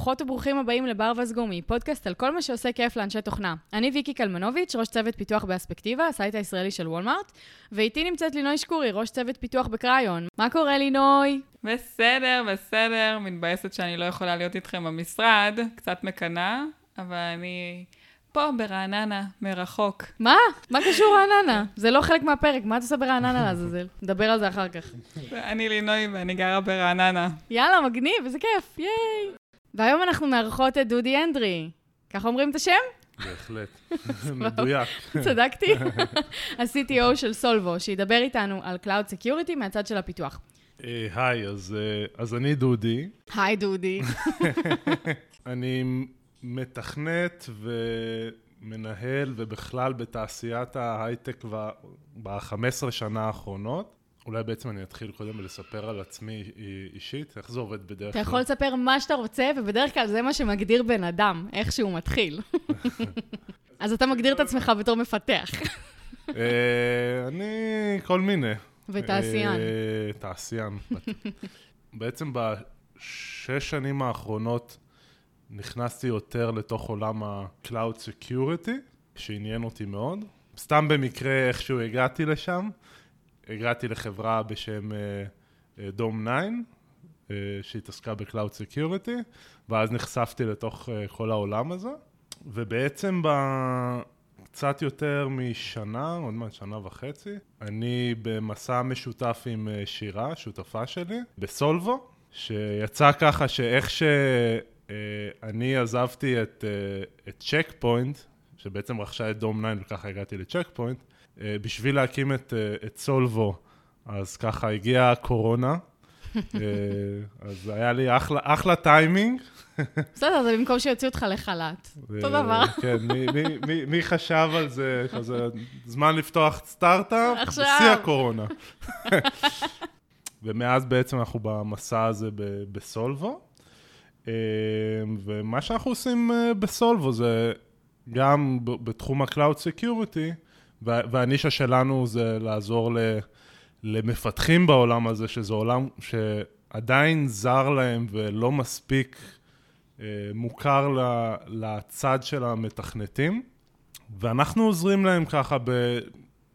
ברוכות וברוכים הבאים לברווז גומי, פודקאסט על כל מה שעושה כיף לאנשי תוכנה. אני ויקי קלמנוביץ', ראש צוות פיתוח באספקטיבה, ה site הישראלי של וולמארט, ואיתי נמצאת לינוי שקורי, ראש צוות פיתוח בקריון. מה קורה לינוי? בסדר, בסדר, מתבאסת שאני לא יכולה להיות איתכם במשרד, קצת מקנאה, אבל אני פה ברעננה, מרחוק. מה? מה קשור רעננה? זה לא חלק מהפרק, מה אתה עושה ברעננה לעזאזל? נדבר על זה אחר כך. אני לינוי ואני גרה ברעננה. יאללה, מגניב, איזה כיף, ייי. והיום אנחנו מארחות את דודי אנדרי. ככה אומרים את השם? בהחלט, מדויק. צדקתי? ה-CTO של סולבו, שידבר איתנו על Cloud Security מהצד של הפיתוח. אה, היי, אז, אה, אז אני דודי. היי, דודי. אני מתכנת ומנהל ובכלל בתעשיית ההייטק ב-15 שנה האחרונות. אולי בעצם אני אתחיל קודם בלספר על עצמי אישית, איך זה עובד בדרך כלל? אתה יכול לספר מה שאתה רוצה, ובדרך כלל זה מה שמגדיר בן אדם, איך שהוא מתחיל. אז אתה מגדיר את עצמך בתור מפתח. אה, אני כל מיני. ותעשיין. אה, תעשיין. בעצם בשש שנים האחרונות נכנסתי יותר לתוך עולם ה-Cloud Security, שעניין אותי מאוד. סתם במקרה איכשהו הגעתי לשם. הגעתי לחברה בשם דום uh, 9, uh, שהתעסקה ב-Cloud Security, ואז נחשפתי לתוך uh, כל העולם הזה, ובעצם קצת יותר משנה, עוד מעט שנה וחצי, אני במסע משותף עם שירה, שותפה שלי, בסולבו, שיצא ככה שאיך שאני עזבתי את, את צ'ק פוינט, שבעצם רכשה את Dome9 וככה הגעתי לצ'ק פוינט, אה, בשביל להקים את, אה, את סולבו, אז ככה הגיעה הקורונה, אה, אז היה לי אחלה, אחלה טיימינג. בסדר, זה במקום שיוציאו אותך לחל"ת. אותו דבר. כן, מי, חשב על זה, כזה, זמן לפתוח סטארט-אפ? עכשיו. בשיא הקורונה. ומאז בעצם אנחנו במסע הזה בסולבו. ומה שאנחנו עושים בסולבו זה גם בתחום ה-Cloud Security, והנישה שלנו זה לעזור למפתחים בעולם הזה, שזה עולם שעדיין זר להם ולא מספיק אה, מוכר לצד של המתכנתים, ואנחנו עוזרים להם ככה.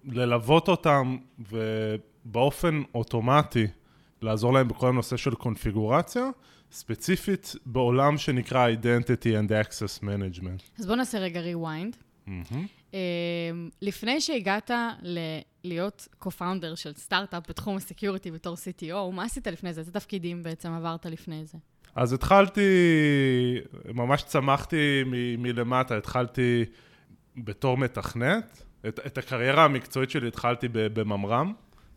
ללוות אותם ובאופן אוטומטי לעזור להם בכל הנושא של קונפיגורציה, ספציפית בעולם שנקרא Identity and Access Management. אז בוא נעשה רגע rewind. Mm-hmm. אמ, לפני שהגעת ל- להיות co-founder של סטארט-אפ בתחום ה security בתור CTO, מה עשית לפני זה? איזה תפקידים בעצם עברת לפני זה? אז התחלתי, ממש צמחתי מ- מלמטה, התחלתי בתור מתכנת. את, את הקריירה המקצועית שלי התחלתי בממר"ם.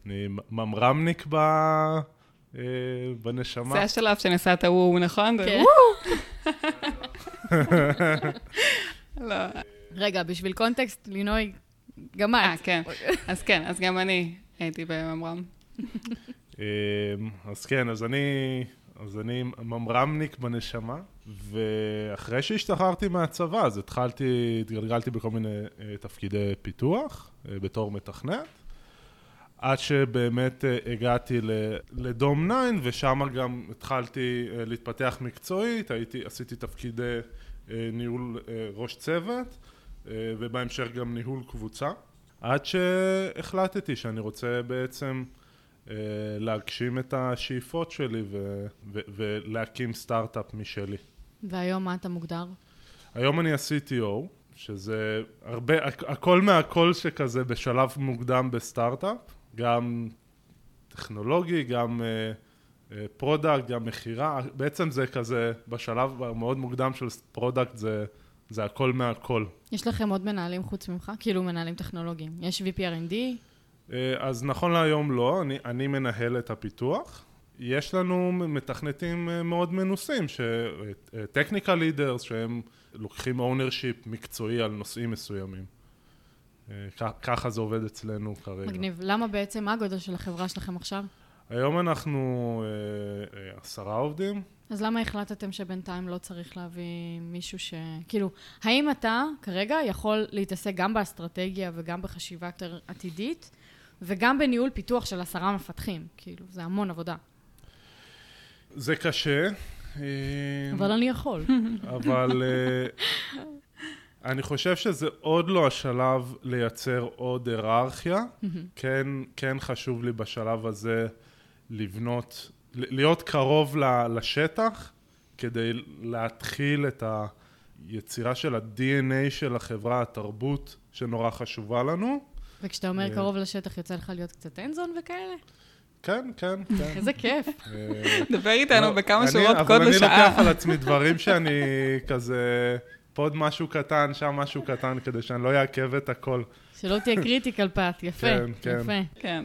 אני ממר"מניק ב... אה, בנשמה. זה השלב שנסעת וואו, נכון? כן. לא. רגע, בשביל קונטקסט, לינוי, גם את. אה, כן. אז כן, אז גם אני הייתי בממר"ם. אמ, אז כן, אז אני, אז אני ממר"מניק בנשמה, ואחרי שהשתחררתי מהצבא, אז התחלתי, התגלגלתי בכל מיני אה, תפקידי פיתוח, אה, בתור מתכנת, עד שבאמת אה, הגעתי לדום 9, ושם גם התחלתי להתפתח מקצועית, הייתי, עשיתי תפקידי ניהול ראש צוות. אה, ובהמשך גם ניהול קבוצה, עד שהחלטתי שאני רוצה בעצם אה, להגשים את השאיפות שלי ו- ו- ולהקים סטארט-אפ משלי. והיום מה אתה מוגדר? היום אני ה-CTO, שזה הרבה, הכל מהכל שכזה בשלב מוקדם בסטארט-אפ, גם טכנולוגי, גם product, uh, uh, גם מכירה, בעצם זה כזה בשלב המאוד מוקדם של product זה זה הכל מהכל. יש לכם עוד מנהלים חוץ ממך? כאילו מנהלים טכנולוגיים. יש VP R&D? אה, אז נכון להיום לא, אני, אני מנהל את הפיתוח. יש לנו מתכנתים אה, מאוד מנוסים, ש... אה, technical leaders, שהם לוקחים ownership מקצועי על נושאים מסוימים. ככה זה עובד אצלנו כרגע. מגניב. למה בעצם, מה הגודל של החברה שלכם עכשיו? היום אנחנו עשרה עובדים. אז למה החלטתם שבינתיים לא צריך להביא מישהו ש... כאילו, האם אתה כרגע יכול להתעסק גם באסטרטגיה וגם בחשיבה יותר עתידית, וגם בניהול פיתוח של עשרה מפתחים? כאילו, זה המון עבודה. זה קשה. אבל אני יכול. אבל אה, אני חושב שזה עוד לא השלב לייצר עוד היררכיה. כן, כן חשוב לי בשלב הזה לבנות, להיות קרוב לשטח, כדי להתחיל את היצירה של ה-DNA של החברה, התרבות, שנורא חשובה לנו. וכשאתה אומר קרוב לשטח, יוצא לך להיות קצת אנזון וכאלה? כן, כן, כן. איזה כיף. אה, דבר איתנו לא, בכמה שורות קוד אבל אני לשעה. לוקח על עצמי דברים שאני כזה, פה עוד משהו קטן, שם משהו קטן, כדי שאני לא אעכב את הכל. שלא תהיה critical path, יפה. כן, כן. יפה. כן,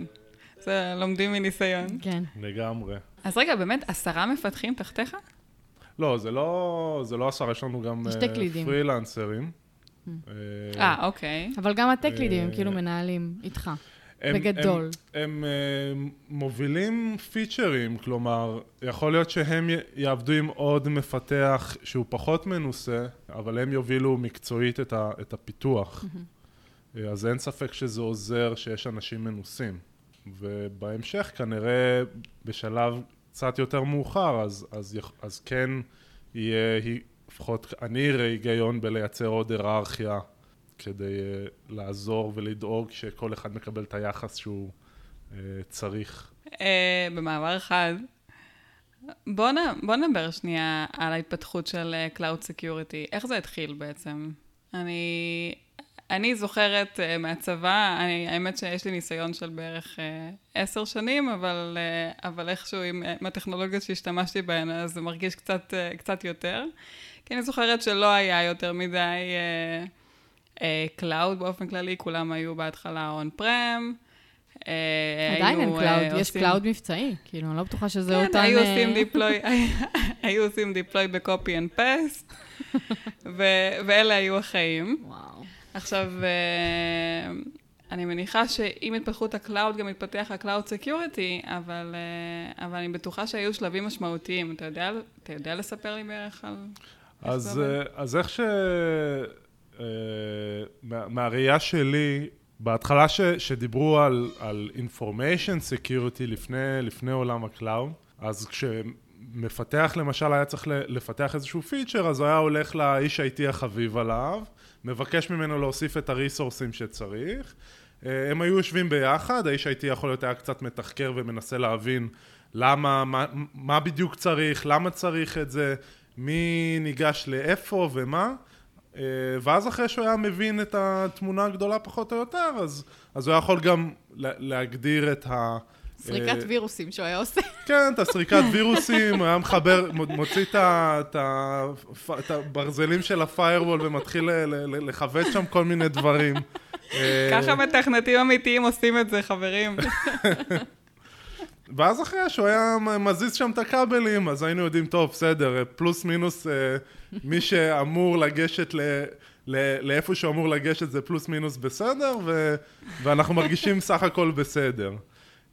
זה לומדים מניסיון. כן. לגמרי. אז רגע, באמת, עשרה מפתחים תחתיך? לא, זה לא, זה לא עשר, יש לנו גם יש אה. פרילנסרים. אה, אה, אוקיי. אבל גם ה tech lead ים הם אה, כאילו מנהלים איתך. הם- בגדול. הם, הם אה, מובילים פיצ'רים, כלומר, יכול להיות שהם יעבדו עם עוד מפתח שהוא פחות מנוסה, אבל הם יובילו מקצועית את, ה, את הפיתוח. אה, אז אין ספק שזה עוזר שיש אנשים מנוסים. ובהמשך כנראה בשלב קצת יותר מאוחר, אז, אז, אז כן יהיה, לפחות אני אראה היגיון בלייצר עוד היררכיה כדי uh, לעזור ולדאוג שכל אחד מקבל את היחס שהוא uh, צריך. אה, במעבר אחד, בוא, נדבר שנייה על ההתפתחות של אה, Cloud Security. איך זה התחיל בעצם? אני, אני זוכרת מהצבא, אני, האמת שיש לי ניסיון של בערך אה, עשר שנים, אבל, אבל איכשהו עם, עם הטכנולוגיות שהשתמשתי בהן, אז זה מרגיש קצת, קצת יותר. כי אני זוכרת שלא היה יותר מדי uh, uh, Cloud באופן כללי, כולם היו בהתחלה on-prem. עדיין אין cloud, יש cloud מבצעי. כאילו, אני לא בטוחה שזה אותן... כן, היו אה, עושים deploy, היו עושים deploy ב copy and paste, ואלה היו החיים. וואו. עכשיו, אה, אני מניחה שעם התפתחות ה cloud גם התפתח ה cloud security, אבל, אה, אבל אני בטוחה שהיו שלבים משמעותיים. אתה יודע, אתה יודע לספר לי בערך על... אז איך ש... Uh, מה, מהראייה שלי, בהתחלה ש, שדיברו על, על information security לפני, לפני עולם ה cloud, אז כשמפתח למשל היה צריך לפתח איזשהו פיצ'ר, אז הוא היה הולך לאיש IT החביב עליו, מבקש ממנו להוסיף את ה resource ים שצריך. אה, הם היו יושבים ביחד, האיש IT יכול להיות היה קצת מתחקר ומנסה להבין למה, מה, מה בדיוק צריך, למה צריך את זה, מי ניגש לאיפה ומה. אה, ואז אחרי שהוא היה מבין את התמונה הגדולה פחות או יותר, אז, אז הוא היה יכול גם לה- להגדיר את ה... סריקת אה, וירוסים שהוא היה עושה. כן, את הסריקת וירוסים, הוא היה מחבר, מוציא את הברזלים של הפיירוול ומתחיל לכבד שם כל מיני דברים. ככה מתכנתים אמיתיים עושים את זה, חברים. ואז אחרי שהוא היה מזיז שם את הכבלים, אז היינו יודעים, טוב, בסדר, פלוס מינוס, אה, מי שאמור לגשת ל... לאיפה שהוא אמור לגשת זה פלוס מינוס בסדר, ו- ואנחנו מרגישים סך הכל בסדר.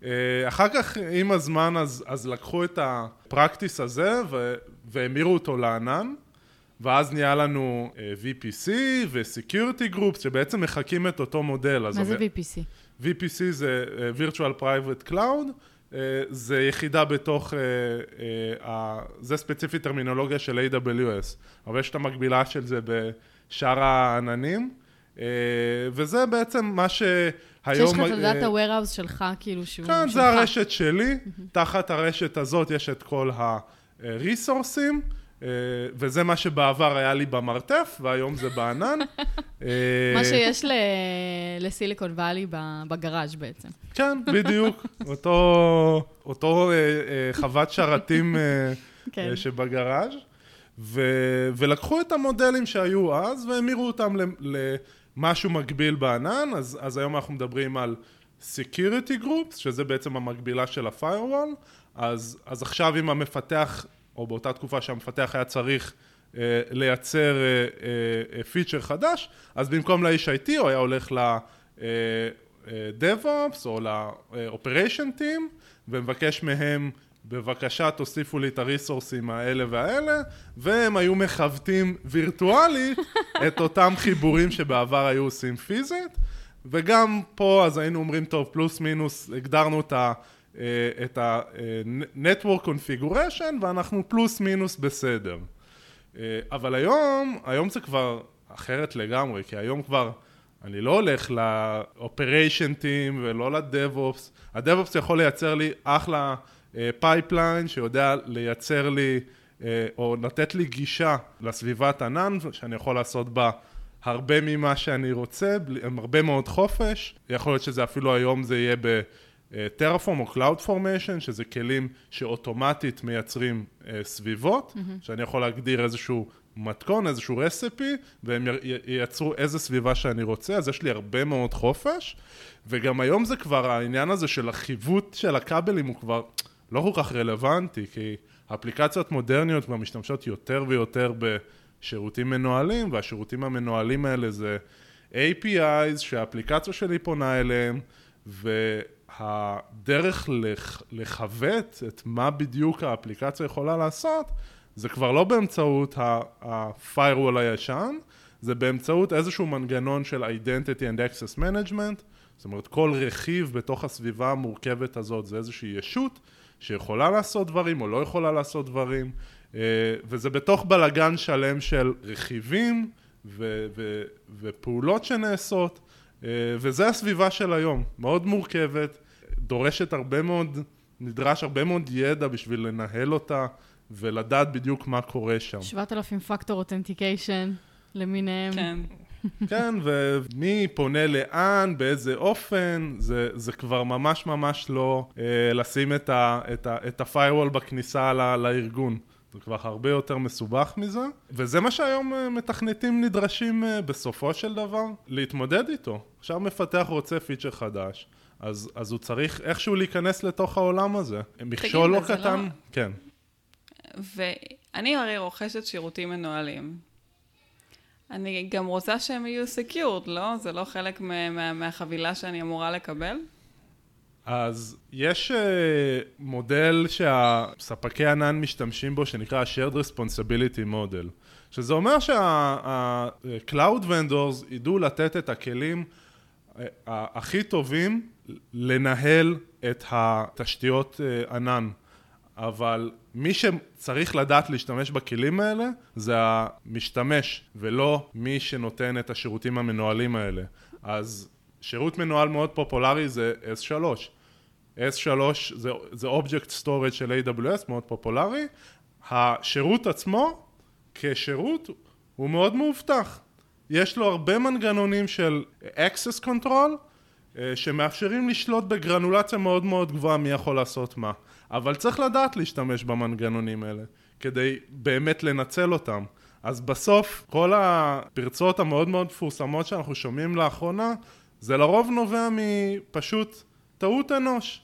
אה, אחר כך, עם הזמן, אז, אז לקחו את הפרקטיס הזה ו- והמירו אותו לענן, ואז נהיה לנו אה, VPC ו-Security Groups, שבעצם מחקים את אותו מודל. מה זה VPC? VPC זה אה, Virtual Private Cloud, אה, זה יחידה בתוך, אה, אה, זה ספציפית טרמינולוגיה של AWS, אבל יש את המקבילה של זה בשאר העננים, אה, וזה בעצם מה שהיום... שיש לך את אה, הדאטה warehouse שלך, כאילו, שהוא כן, שלך. זה הרשת שלי, תחת הרשת הזאת יש את כל הריסורסים, וזה מה שבעבר היה לי במרתף, והיום זה בענן. אה, מה שיש ל- לסיליקון וואלי בגראז' בעצם. כן, בדיוק. אותו, אותו אה, אה, חוות שרתים אה, כן. אה, שבגראז'. ו, ולקחו את המודלים שהיו אז והמירו אותם למשהו מקביל בענן, אז, אז היום אנחנו מדברים על Security Groups, שזה בעצם המקבילה של ה-Firewall, אז, אז עכשיו אם המפתח, או באותה תקופה שהמפתח היה צריך אה, לייצר אה, אה, אה, פיצ'ר חדש, אז במקום לאיש IT הוא היה הולך ל... אה, אה, או ל-Operation Team ומבקש מהם בבקשה תוסיפו לי את הריסורסים האלה והאלה והם היו מכוותים וירטואלית את אותם חיבורים שבעבר היו עושים פיזית. וגם פה אז היינו אומרים טוב פלוס מינוס הגדרנו את אה, את ה-Network Configuration ואנחנו פלוס מינוס בסדר. אה, אבל היום, היום זה כבר אחרת לגמרי, כי היום כבר אני לא הולך ל-Operation Team ולא ל-DevOps. ה-DevOps יכול לייצר לי אחלה pipeline שיודע לייצר לי או לתת לי גישה לסביבת ענן שאני יכול לעשות בה הרבה ממה שאני רוצה, עם הרבה מאוד חופש. יכול להיות שזה אפילו היום זה יהיה ב-Terraform או Cloud Formation, שזה כלים שאוטומטית מייצרים אה, סביבות, mm-hmm. שאני יכול להגדיר איזשהו מתכון, איזשהו רסיפי, והם ייצרו איזה סביבה שאני רוצה, אז יש לי הרבה מאוד חופש. וגם היום זה כבר, העניין הזה של החיווט של הכבלים הוא כבר לא כל כך רלוונטי, כי אפליקציות מודרניות כבר משתמשות יותר ויותר ב... שירותים מנוהלים, והשירותים המנוהלים האלה זה APIs שהאפליקציה שלי פונה אליהם, והדרך לח, לכוות את מה בדיוק האפליקציה יכולה לעשות, זה כבר לא באמצעות ה-firewall הישן, זה באמצעות איזשהו מנגנון של Identity and Access Management, זאת אומרת כל רכיב בתוך הסביבה המורכבת הזאת זה איזושהי ישות שיכולה לעשות דברים או לא יכולה לעשות דברים, אה, וזה בתוך בלגן שלם של רכיבים ו- ו- ופעולות שנעשות, אה, וזה הסביבה של היום, מאוד מורכבת, דורשת הרבה מאוד, נדרש הרבה מאוד ידע בשביל לנהל אותה ולדעת בדיוק מה קורה שם. 7,000 פקטור אותנטיקיישן למיניהם. כן. כן, ומי פונה לאן, באיזה אופן, זה, זה כבר ממש ממש לא אה, לשים את, ה, את, ה, את ה-firewall בכניסה ל, לארגון. זה כבר הרבה יותר מסובך מזה, וזה מה שהיום אה, מתכנתים נדרשים אה, בסופו של דבר להתמודד איתו. עכשיו מפתח רוצה פיצ'ר חדש, אז, אז הוא צריך איכשהו להיכנס לתוך העולם הזה. מכשול לא קטן, לא... כן. ואני הרי רוכשת שירותים מנוהלים. אני גם רוצה שהם יהיו secured, לא? זה לא חלק מה, מהחבילה שאני אמורה לקבל? אז יש uh, מודל שהספקי ענן משתמשים בו שנקרא shared responsibility model שזה אומר שה-cloud vendors ידעו לתת את הכלים uh, הכי טובים לנהל את התשתיות uh, ענן אבל מי שצריך לדעת להשתמש בכלים האלה זה המשתמש ולא מי שנותן את השירותים המנוהלים האלה אז שירות מנוהל מאוד פופולרי זה S3 S3 זה, זה Object Storage של AWS, מאוד פופולרי. השירות עצמו, כשירות, הוא מאוד מאובטח. יש לו הרבה מנגנונים של access control, אה, שמאפשרים לשלוט בגרנולציה מאוד מאוד גבוהה מי יכול לעשות מה. אבל צריך לדעת להשתמש במנגנונים האלה, כדי באמת לנצל אותם. אז בסוף, כל הפרצות המאוד מאוד מפורסמות שאנחנו שומעים לאחרונה, זה לרוב נובע מפשוט טעות אנוש.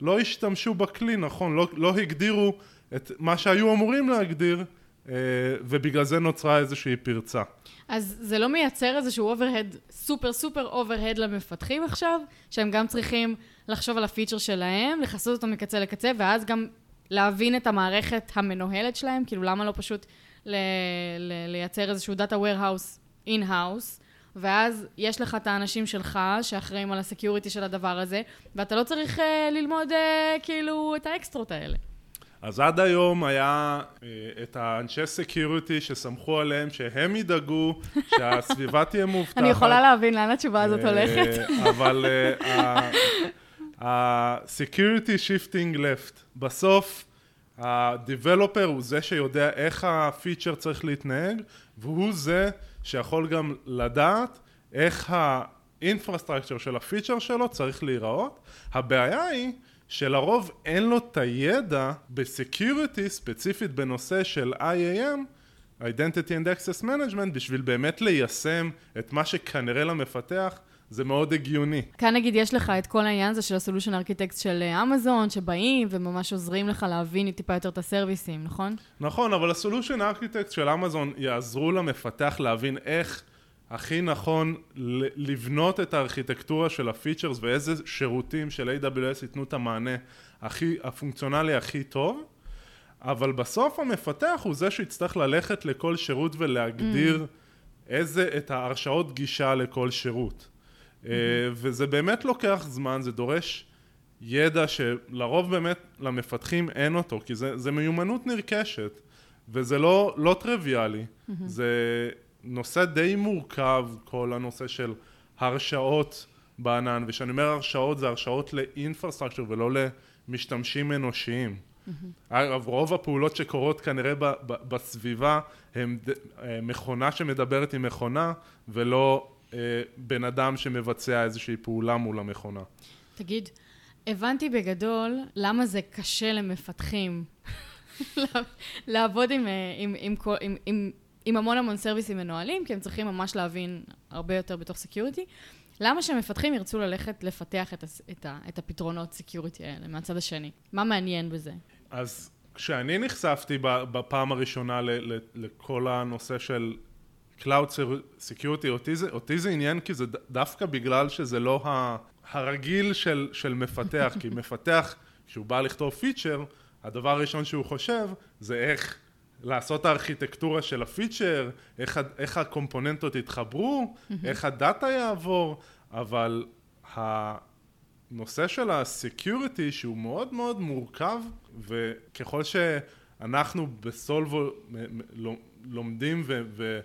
לא השתמשו בכלי, נכון, לא, לא הגדירו את מה שהיו אמורים להגדיר, אה, ובגלל זה נוצרה איזושהי פרצה. אז זה לא מייצר איזשהו overhead, סופר סופר overhead למפתחים עכשיו, שהם גם צריכים לחשוב על הפיצ'ר שלהם, לכסות אותו מקצה לקצה, ואז גם להבין את המערכת המנוהלת שלהם, כאילו למה לא פשוט ל- ל- לייצר איזשהו data warehouse in-house, ואז יש לך את האנשים שלך שאחראים על ה-security של הדבר הזה, ואתה לא צריך uh, ללמוד uh, כאילו את ה-extra ות האלה. אז עד היום היה uh, את האנשי security שסמכו עליהם שהם ידאגו שהסביבה תהיה מובטחת. אני יכולה להבין לאן התשובה הזאת הולכת. אבל ה-security shifting left, בסוף ה-developer הוא זה שיודע איך הפיצ'ר צריך להתנהג, והוא זה שיכול גם לדעת איך ה-infrastructure של הפיצ'ר שלו צריך להיראות. הבעיה היא שלרוב אין לו את הידע ב-security ספציפית בנושא של IAM, Identity and Access Management, בשביל באמת ליישם את מה שכנראה למפתח זה מאוד הגיוני. כאן נגיד יש לך את כל העניין הזה של הסולושן ארכיטקט של אמזון, שבאים וממש עוזרים לך להבין טיפה יותר את ה-service ים, נכון? נכון, אבל הסולושן ארכיטקט של אמזון יעזרו למפתח להבין איך הכי נכון לבנות את הארכיטקטורה של הפיצ'רס ואיזה שירותים של AWS ייתנו את המענה הכי, הפונקציונלי הכי טוב, אבל בסוף המפתח הוא זה שיצטרך ללכת לכל שירות ולהגדיר mm. איזה, את ההרשאות גישה לכל שירות. Mm-hmm. וזה באמת לוקח זמן, זה דורש ידע שלרוב באמת למפתחים אין אותו, כי זה, זה מיומנות נרכשת, וזה לא, לא טריוויאלי. Mm-hmm. זה נושא די מורכב, כל הנושא של הרשאות בענן, וכשאני אומר הרשאות, זה הרשאות לאינפרסטרקצ'ר ולא למשתמשים אנושיים. אגב, רוב הפעולות שקורות כנראה ב- ב- בסביבה הם ד- אה, מכונה שמדברת עם מכונה, ולא אה, בן אדם שמבצע איזושהי פעולה מול המכונה. תגיד, הבנתי בגדול למה זה קשה למפתחים לעבוד עם, אה, עם, עם, עם, עם, עם, עם המון המון service ים מנוהלים, כי הם צריכים ממש להבין הרבה יותר בתוך security. למה שמפתחים ירצו ללכת לפתח את, את, את הפתרונות security האלה מהצד השני? מה מעניין בזה? אז כשאני נחשפתי בפעם הראשונה ל- ל- לכל הנושא של Cloud Security, אותי זה, אותי זה עניין כי זה דווקא בגלל שזה לא הרגיל של, של מפתח, כי מפתח, כשהוא בא לכתוב פיצ'ר, הדבר הראשון שהוא חושב זה איך לעשות הארכיטקטורה של הפיצ'ר, איך, איך ה-component ות יתחברו, איך ה-data יעבור, אבל הנושא של ה-security שהוא מאוד מאוד מורכב, וככל שאנחנו בסולבו לומ- לומדים ו... ו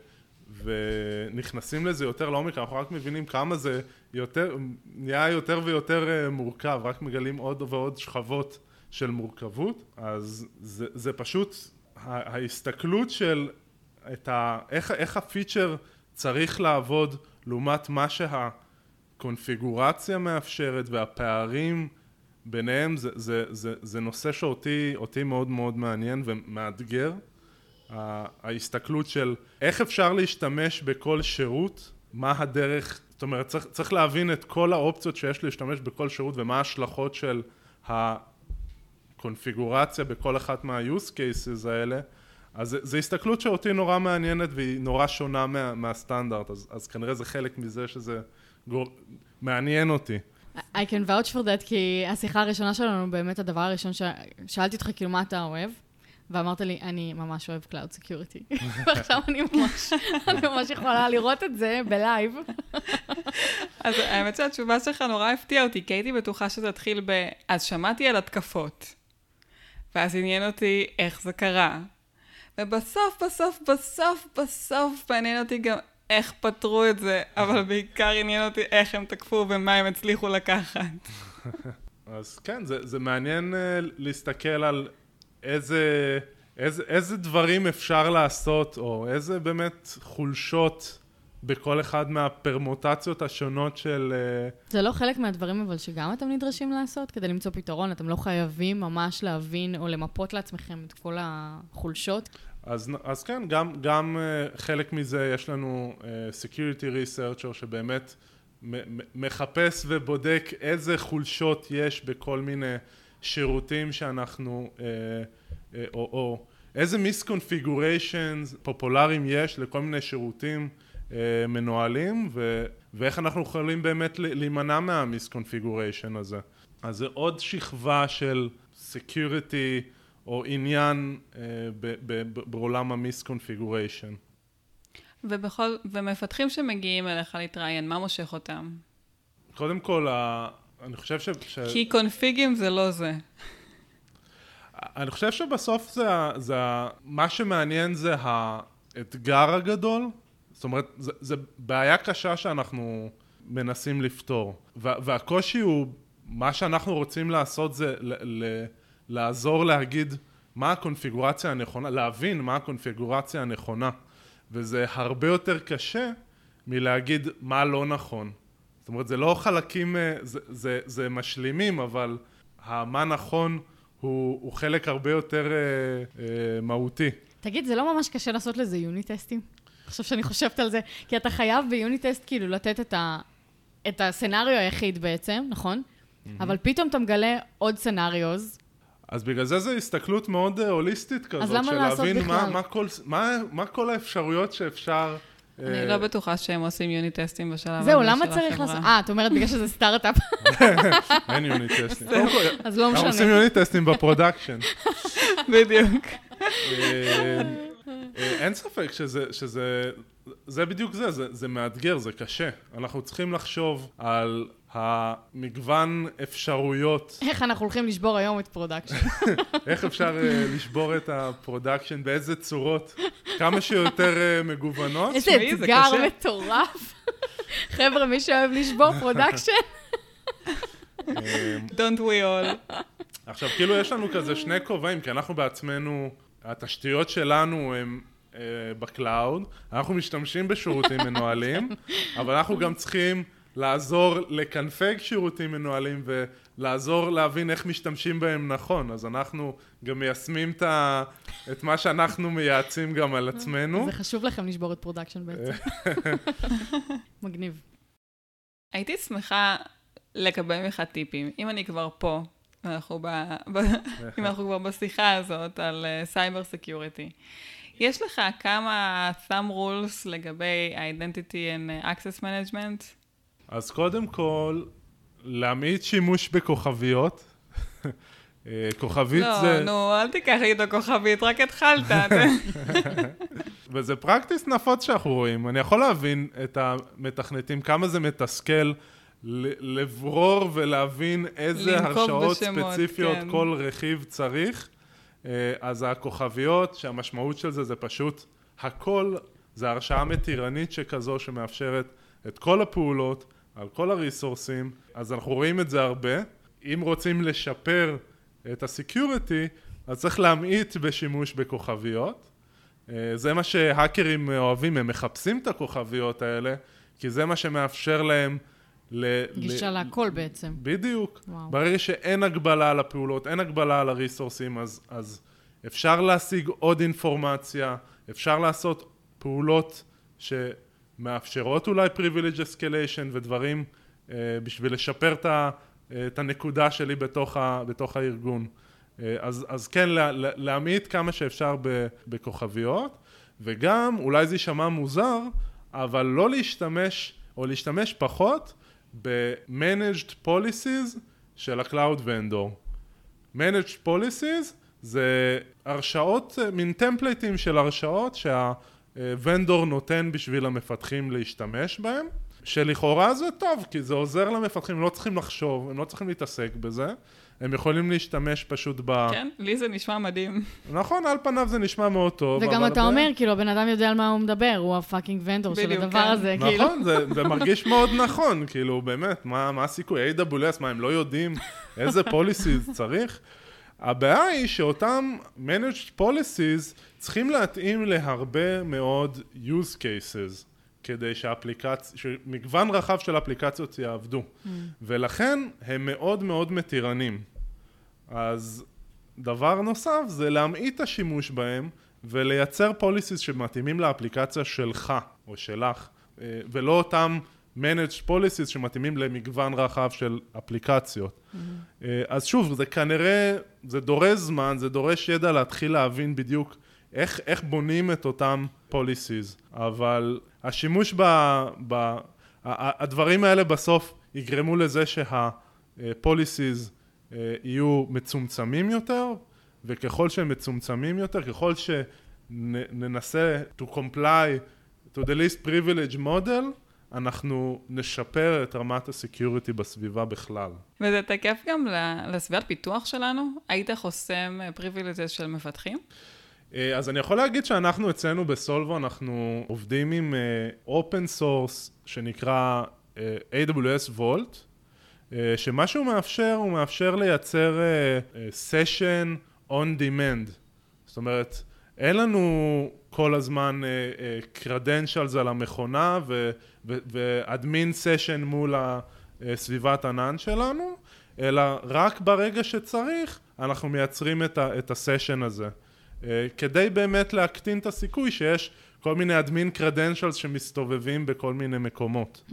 ונכנסים לזה יותר לעומק, אנחנו רק מבינים כמה זה יותר, נהיה יותר ויותר אה, מורכב, רק מגלים עוד ועוד שכבות של מורכבות, אז זה, זה פשוט ההסתכלות של את ה, איך, איך הפיצ'ר צריך לעבוד לעומת מה שהקונפיגורציה מאפשרת והפערים ביניהם זה, זה, זה, זה נושא שאותי אותי מאוד מאוד מעניין ומאתגר. ההסתכלות של איך אפשר להשתמש בכל שירות, מה הדרך, זאת אומרת צריך, צריך להבין את כל האופציות שיש להשתמש בכל שירות ומה ההשלכות של הקונפיגורציה בכל אחת מה-use cases האלה, אז זו הסתכלות שאותי נורא מעניינת והיא נורא שונה מה, מהסטנדרט, אז, אז כנראה זה חלק מזה שזה גור... מעניין אותי. I can vouch for that, כי השיחה הראשונה שלנו, באמת הדבר הראשון ששאלתי אותך, כאילו, מה אתה אוהב? ואמרת לי, אני ממש אוהב Cloud Security. ועכשיו אני ממש, אני ממש יכולה לראות את זה בלייב. אז האמת שהתשובה שלך נורא הפתיעה אותי, כי הייתי בטוחה שזה התחיל ב... אז שמעתי על התקפות. ואז עניין אותי איך זה קרה. ובסוף, בסוף, בסוף, בסוף מעניין אותי גם איך פתרו את זה, אבל בעיקר עניין אותי איך הם תקפו ומה הם הצליחו לקחת. אז כן, זה, זה מעניין uh, להסתכל על איזה, איזה, איזה דברים אפשר לעשות, או איזה באמת חולשות בכל אחד מהפרמוטציות השונות של... Uh, זה לא חלק מהדברים, אבל שגם אתם נדרשים לעשות כדי למצוא פתרון. אתם לא חייבים ממש להבין או למפות לעצמכם את כל החולשות. אז, אז כן, גם, גם uh, חלק מזה יש לנו uh, Security Researcher שבאמת מחפש ובודק איזה חולשות יש בכל מיני שירותים שאנחנו, או, או איזה מיסקונפיגוריישנס פופולריים יש לכל מיני שירותים מנוהלים, ו, ואיך אנחנו יכולים באמת להימנע מהמיסקונפיגוריישן הזה. אז זה עוד שכבה של Security או עניין uh, ב- ב- ב- בעולם המיסקונפיגוריישן. ובכל... ומפתחים שמגיעים אליך להתראיין, מה מושך אותם? קודם כל, ה- אני חושב ש... ש... כי קונפיגים זה לא זה. אני חושב שבסוף זה, זה, מה שמעניין זה האתגר הגדול, זאת אומרת, זה בעיה קשה שאנחנו מנסים לפתור, וה, והקושי הוא, מה שאנחנו רוצים לעשות זה ל, ל, לעזור להגיד מה הקונפיגורציה הנכונה, להבין מה הקונפיגורציה הנכונה, וזה הרבה יותר קשה מלהגיד מה לא נכון. זאת אומרת, זה לא חלקים, אה, זה, זה, זה משלימים, אבל המה נכון הוא, הוא חלק הרבה יותר אה, אה, מהותי. תגיד, זה לא ממש קשה לעשות לזה יוניט טסטים? עכשיו שאני חושבת על זה, כי אתה חייב ביוניט טסט כאילו לתת את, ה, את הסצנריו היחיד בעצם, נכון? אבל פתאום אתה מגלה עוד scenarios, אז בגלל זה זו הסתכלות מאוד אה, הוליסטית כזאת, למה של לעשות להבין מה? מה, כל, מה, מה כל האפשרויות שאפשר... אני אה, לא בטוחה שהם עושים unit test ים בשלב הזה זהו, של למה צריך החברה. לעשות... אה, את אומרת בגלל שזה סטארט-אפ, אין unit test ים. אז לא אנחנו עושים משנה. unit test ים ב-production. בדיוק. אה, אין ספק שזה, שזה זה בדיוק זה, זה, זה מאתגר, זה קשה. אנחנו צריכים לחשוב על המגוון אפשרויות, איך אנחנו הולכים לשבור היום את production? איך אפשר uh, לשבור את ה-production, באיזה צורות, כמה שיותר uh, מגוונות. איזה אתגר. מטורף. חבר'ה, מי שאוהב לשבור production, אמ, Don't we all. עכשיו, כאילו יש לנו כזה שני כובעים, כי אנחנו בעצמנו, התשתיות שלנו הן אה, ב-cloud, אנחנו משתמשים בשירותים מנוהלים, אבל אנחנו גם צריכים לעזור לקנפג שירותים מנוהלים ולעזור להבין איך משתמשים בהם נכון, אז אנחנו גם מיישמים את, ה, את מה שאנחנו מייעצים גם על עצמנו. זה חשוב לכם לשבור את production בעצם. מגניב. הייתי שמחה לקבל ממך טיפים. אם אני כבר פה, אנחנו ב... אם אנחנו כבר בשיחה הזאת על cyber security, יש לך כמה thumb rules לגבי identity and access management? אז קודם כל, להמעיט שימוש בכוכביות. אה, כוכבית לא, זה... נו, אל תיקח לי את הכוכבית, רק התחלת. וזה practice נפוץ שאנחנו רואים. אני יכול להבין את המתכנתים, כמה זה מתסכל לברור ולהבין איזה הרשאות בשמות, ספציפיות כן. כל רכיב צריך. אה, אז הכוכביות, שהמשמעות של זה זה פשוט הכל, זה הרשאה מתירנית שכזו שמאפשרת את כל הפעולות על כל הריסורסים, אז אנחנו רואים את זה הרבה. אם רוצים לשפר את הסקיוריטי, אז צריך להמעיט בשימוש בכוכביות. אה, זה מה שהאקרים אוהבים, הם מחפשים את הכוכביות האלה, כי זה מה שמאפשר להם ל... גישה ל- להכל בעצם. בדיוק. וואו. ברגע שאין הגבלה על הפעולות, אין הגבלה על הריסורסים, אז, אז אפשר להשיג עוד אינפורמציה, אפשר לעשות פעולות שמאפשרות אולי privilege escalation ודברים אה, בשביל לשפר את, ה, אה, את הנקודה שלי בתוך, ה, בתוך הארגון. אה, אז, אז כן, לה, לה, להמעיט כמה שאפשר ב, בכוכביות, וגם, אולי זה יישמע מוזר, אבל לא להשתמש, או להשתמש פחות ב-managed policies של ה-cloud vendor. managed policies זה הרשאות, מין טמפלייטים של הרשאות שהוונדור נותן בשביל המפתחים להשתמש בהם, שלכאורה זה טוב, כי זה עוזר למפתחים, הם לא צריכים לחשוב, הם לא צריכים להתעסק בזה, הם יכולים להשתמש פשוט ב... כן, לי זה נשמע מדהים. נכון, על פניו זה נשמע מאוד טוב, וגם אתה ב- אומר, כאילו, הבן אדם יודע על מה הוא מדבר, הוא הפאקינג ונדור של הדבר כן. הזה, כאילו. נכון, זה, זה מרגיש מאוד נכון, כאילו, באמת, מה, מה הסיכוי? AWS, מה, הם לא יודעים איזה policies צריך? הבעיה היא שאותם managed policies צריכים להתאים להרבה מאוד use cases, כדי שהאפליקציה, שמגוון רחב של אפליקציות יעבדו. Mm. ולכן הם מאוד מאוד מתירנים. אז דבר נוסף זה להמעיט את השימוש בהם ולייצר policies שמתאימים לאפליקציה שלך או שלך, אה, ולא אותם managed policies שמתאימים למגוון רחב של אפליקציות. אה, אז שוב, זה כנראה, זה דורש זמן, זה דורש ידע להתחיל להבין בדיוק איך, איך בונים את אותם policies, אבל השימוש ב... ב הדברים האלה בסוף יגרמו לזה שה-policies אה, יהיו מצומצמים יותר, וככל שהם מצומצמים יותר, ככל שננסה to comply to the least privilege model, אנחנו נשפר את רמת ה-security בסביבה בכלל. וזה תקף גם לסביבת פיתוח שלנו? היית חוסם privileges של מפתחים? אה, אז אני יכול להגיד שאנחנו אצלנו בסולבו, אנחנו עובדים עם open source שנקרא אה, AWS Vault, אה, שמה שהוא מאפשר, הוא מאפשר לייצר סשן on demand. זאת אומרת, אין לנו כל הזמן credentials על המכונה ואדמין סשן מול הסביבת ענן שלנו, אלא רק ברגע שצריך, אנחנו מייצרים את הסשן הזה. אה, כדי באמת להקטין את הסיכוי שיש כל מיני admin credentials שמסתובבים בכל מיני מקומות.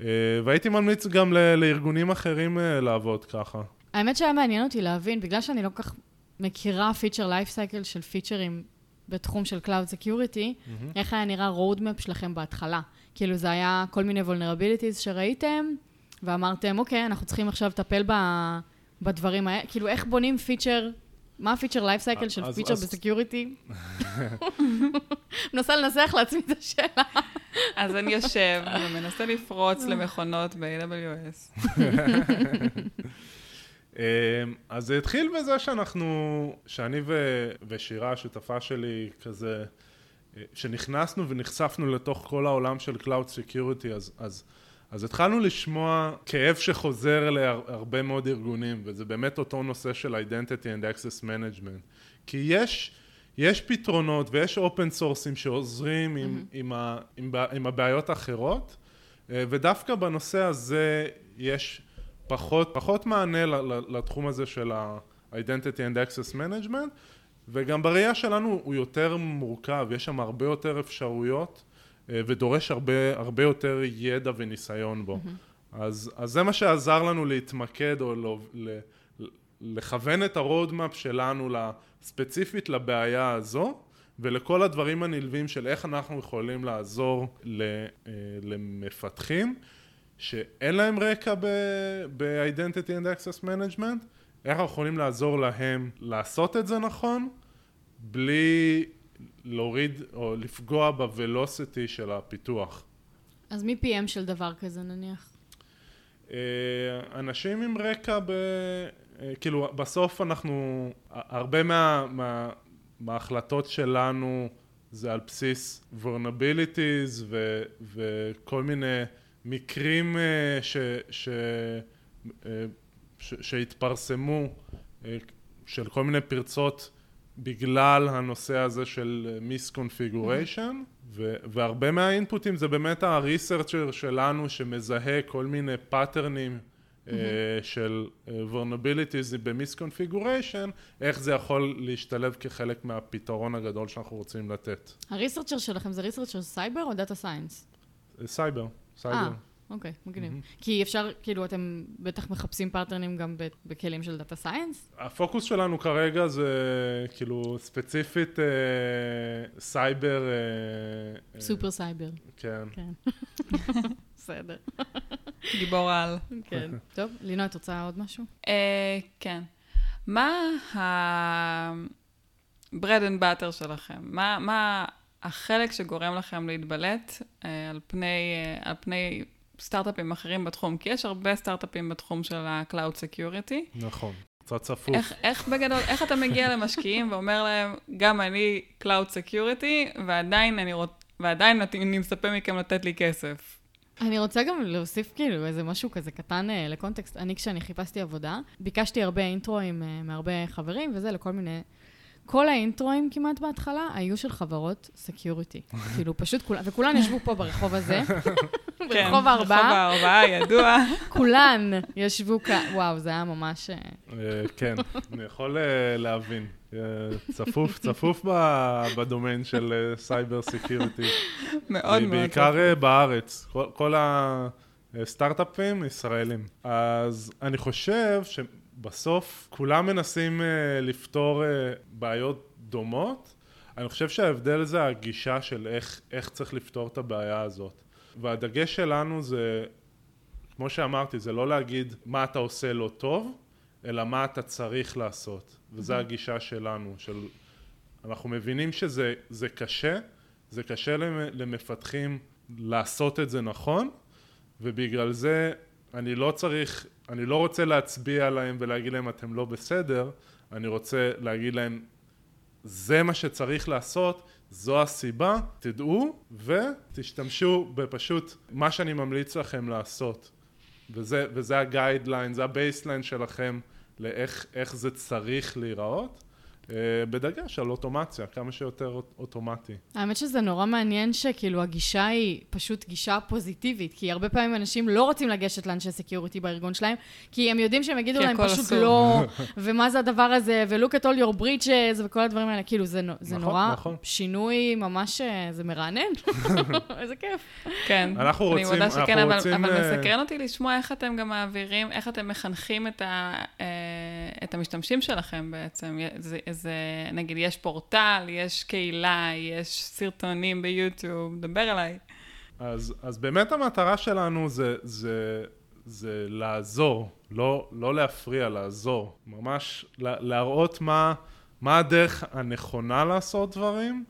אה, והייתי ממליץ גם ל- לארגונים אחרים אה, לעבוד ככה. האמת שהיה מעניין אותי להבין, בגלל שאני לא כל כך מכירה feature life cycle של פיצ'רים בתחום של Cloud Security, איך היה נראה roadmap שלכם בהתחלה? כאילו זה היה כל מיני vulnerabilities שראיתם, ואמרתם, אוקיי, אנחנו צריכים עכשיו לטפל ב... בדברים האלה, כאילו איך בונים פיצ'ר מה ה feature life cycle של פיצ'ר ב security? מנסה לנסח לעצמי את השאלה. אז אני יושב ומנסה לפרוץ למכונות ב-AWS. אמ, אז זה התחיל בזה שאנחנו, שאני ו, ושירה, השותפה שלי, כזה, אה, שנכנסנו ונחשפנו לתוך כל העולם של Cloud Security, אז, אז, אז התחלנו לשמוע כאב שחוזר להרבה מאוד ארגונים, וזה באמת אותו נושא של Identity and Access Management. כי יש, יש פתרונות ויש אופן סורסים שעוזרים עם, עם, ה, עם, עם הבעיות האחרות, אה, ודווקא בנושא הזה יש פחות, פחות מענה לתחום הזה של ה-Identity and Access Management, וגם בראייה שלנו הוא יותר מורכב, יש שם הרבה יותר אפשרויות, ודורש הרבה, הרבה יותר ידע וניסיון בו. אז, אז זה מה שעזר לנו להתמקד או לא, ל, לכוון את הרודמאפ שלנו ספציפית לבעיה הזו ולכל הדברים הנלווים של איך אנחנו יכולים לעזור אה, למפתחים שאין להם רקע ב-Identity and Access Management, איך אנחנו יכולים לעזור להם לעשות את זה נכון בלי להוריד או לפגוע ב-velocity של הפיתוח. אז מי PM של דבר כזה נניח? אה, אנשים עם רקע ב... אה, כאילו בסוף אנחנו, הרבה מה, מה, מההחלטות שלנו זה על בסיס vulnerabilities ו, וכל מיני מקרים אה, ש, ש, ש, שהתפרסמו של כל מיני פרצות בגלל הנושא הזה של misconfiguration ו- והרבה מהאינפוטים זה באמת ה researcher שלנו שמזהה כל מיני פאטרנים אה, של אה, vulnerabilities ב misconfiguration, איך זה יכול להשתלב כחלק מהפתרון הגדול שאנחנו רוצים לתת. ה researcher שלכם זה researcher סייבר או data science? אה, סייבר, סייבר. אוקיי, מגניב. כי אפשר, כאילו, אתם בטח מחפשים פרטנרים גם בכלים של data science? הפוקוס שלנו כרגע זה כאילו ספציפית אה, סייבר, אה, אה, סופר סייבר, כן. כן. בסדר. גיבור על. כן. טוב, לינו, את רוצה עוד משהו? אה, כן. מה ה-bread and butter שלכם? מה, מה החלק שגורם לכם להתבלט אה, על פני, אה, על פני סטארט-אפים אחרים בתחום? כי יש הרבה סטארט-אפים בתחום של ה-Cloud Security. נכון, קצת צפוף. איך, איך בגדול, איך אתה מגיע למשקיעים ואומר להם, גם אני Cloud Security, ועדיין אני רוצ... ועדיין אני מצפה מכם לתת לי כסף. אני רוצה גם להוסיף כאילו איזה משהו כזה קטן אה, לקונטקסט. אני, כשאני חיפשתי עבודה, ביקשתי הרבה אינטרואים אה, מהרבה חברים וזה, לכל מיני... כל האינטרואים כמעט בהתחלה היו של חברות security. כאילו, פשוט כולם, וכולן ישבו פה ברחוב הזה, ברחוב כן, הארבעה, רחוב הארבעה, ידוע. כולן ישבו כאן, וואו, זה היה ממש... אה, אה, כן, אני יכול אה, להבין. צפוף, צפוף בדומיין של cyber security. מאוד מאוד. בעיקר בארץ. כל- כל הסטארט-אפים ישראלים. אז אני חושב שבסוף כולם מנסים אה, לפתור אה, בעיות דומות. אני חושב שההבדל זה הגישה של איך, איך צריך לפתור את הבעיה הזאת. והדגש שלנו זה, כמו שאמרתי, זה לא להגיד מה אתה עושה לא טוב, אלא מה אתה צריך לעשות. וזו הגישה שלנו, של... אנחנו מבינים שזה זה קשה, זה קשה למ- למפתחים לעשות את זה נכון, ובגלל זה אני לא צריך, אני לא רוצה להצביע עליהם ולהגיד להם אתם לא בסדר, אני רוצה להגיד להם זה מה שצריך לעשות, זו הסיבה, תדעו ותשתמשו בפשוט מה שאני ממליץ לכם לעשות. וזה, וזה ה guideline, זה ה baseline שלכם לאיך איך זה צריך להיראות, בדגש על אוטומציה, כמה שיותר אוט- אוטומטי. האמת שזה נורא מעניין שכאילו הגישה היא פשוט גישה פוזיטיבית, כי הרבה פעמים אנשים לא רוצים לגשת לאנשי security בארגון שלהם, כי הם יודעים שהם יגידו להם פשוט אסור. לא, ומה זה הדבר הזה, ו-look at all your breaches, וכל הדברים האלה, כאילו זה, זה נכון, נורא נכון. שינוי ממש, אה, זה מרענן, איזה כיף. כן. אנחנו רוצים- אני מודה שכן, אבל, רוצים, אבל אה, מסקרן אותי לשמוע איך אתם גם מעבירים, איך אתם מחנכים את, ה, אה, את המשתמשים שלכם בעצם. זה, זה, נגיד, יש פורטל, יש קהילה, יש סרטונים ביוטיוב, דבר אליי. אז, אז באמת המטרה שלנו זה, זה, זה לעזור, לא, לא להפריע, לעזור. ממש להראות מה, מה הדרך הנכונה לעשות דברים,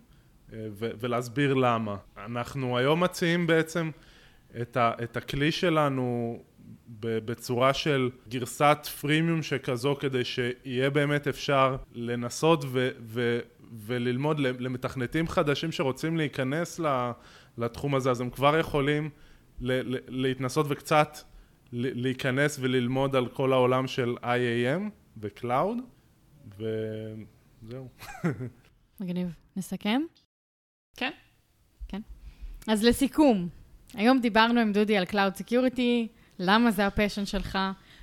אה, ו- ולהסביר למה. אנחנו היום מציעים בעצם את, ה- את הכלי שלנו בצורה של גרסת פרימיום שכזו כדי שיהיה באמת אפשר לנסות ו- ו- וללמוד למתכנתים חדשים שרוצים להיכנס לתחום הזה אז הם כבר יכולים להתנסות וקצת להיכנס וללמוד על כל העולם של IAM ו cloud וזהו. מגניב. נסכם? כן. כן. אז לסיכום, היום דיברנו עם דודי על Cloud Security, למה זה ה passion שלך,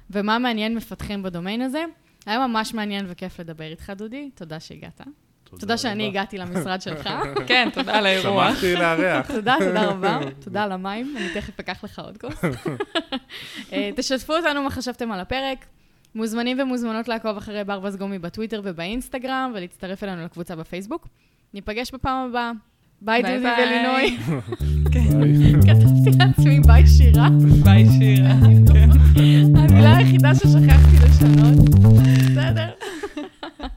ומה מעניין מפתחים בדומיין הזה. היה ממש מעניין וכיף לדבר איתך, דודי. תודה שהגעת. תודה, תודה שאני הגעתי למשרד שלך. כן, תודה על האירוע. שמחתי לארח. תודה, תודה רבה. תודה על המים, אני תכף אקח לך עוד כוס. אה, תשתפו אותנו מה חשבתם על הפרק. מוזמנים ומוזמנות לעקוב אחרי ברווז גומי בטוויטר ובאינסטגרם, ולהצטרף אלינו לקבוצה בפייסבוק. ניפגש בפעם הבאה. ביי דודי ולינוי. כתבתי לעצמי ביי שירה. ביי שירה, המילה היחידה ששכחתי לשנות. בסדר.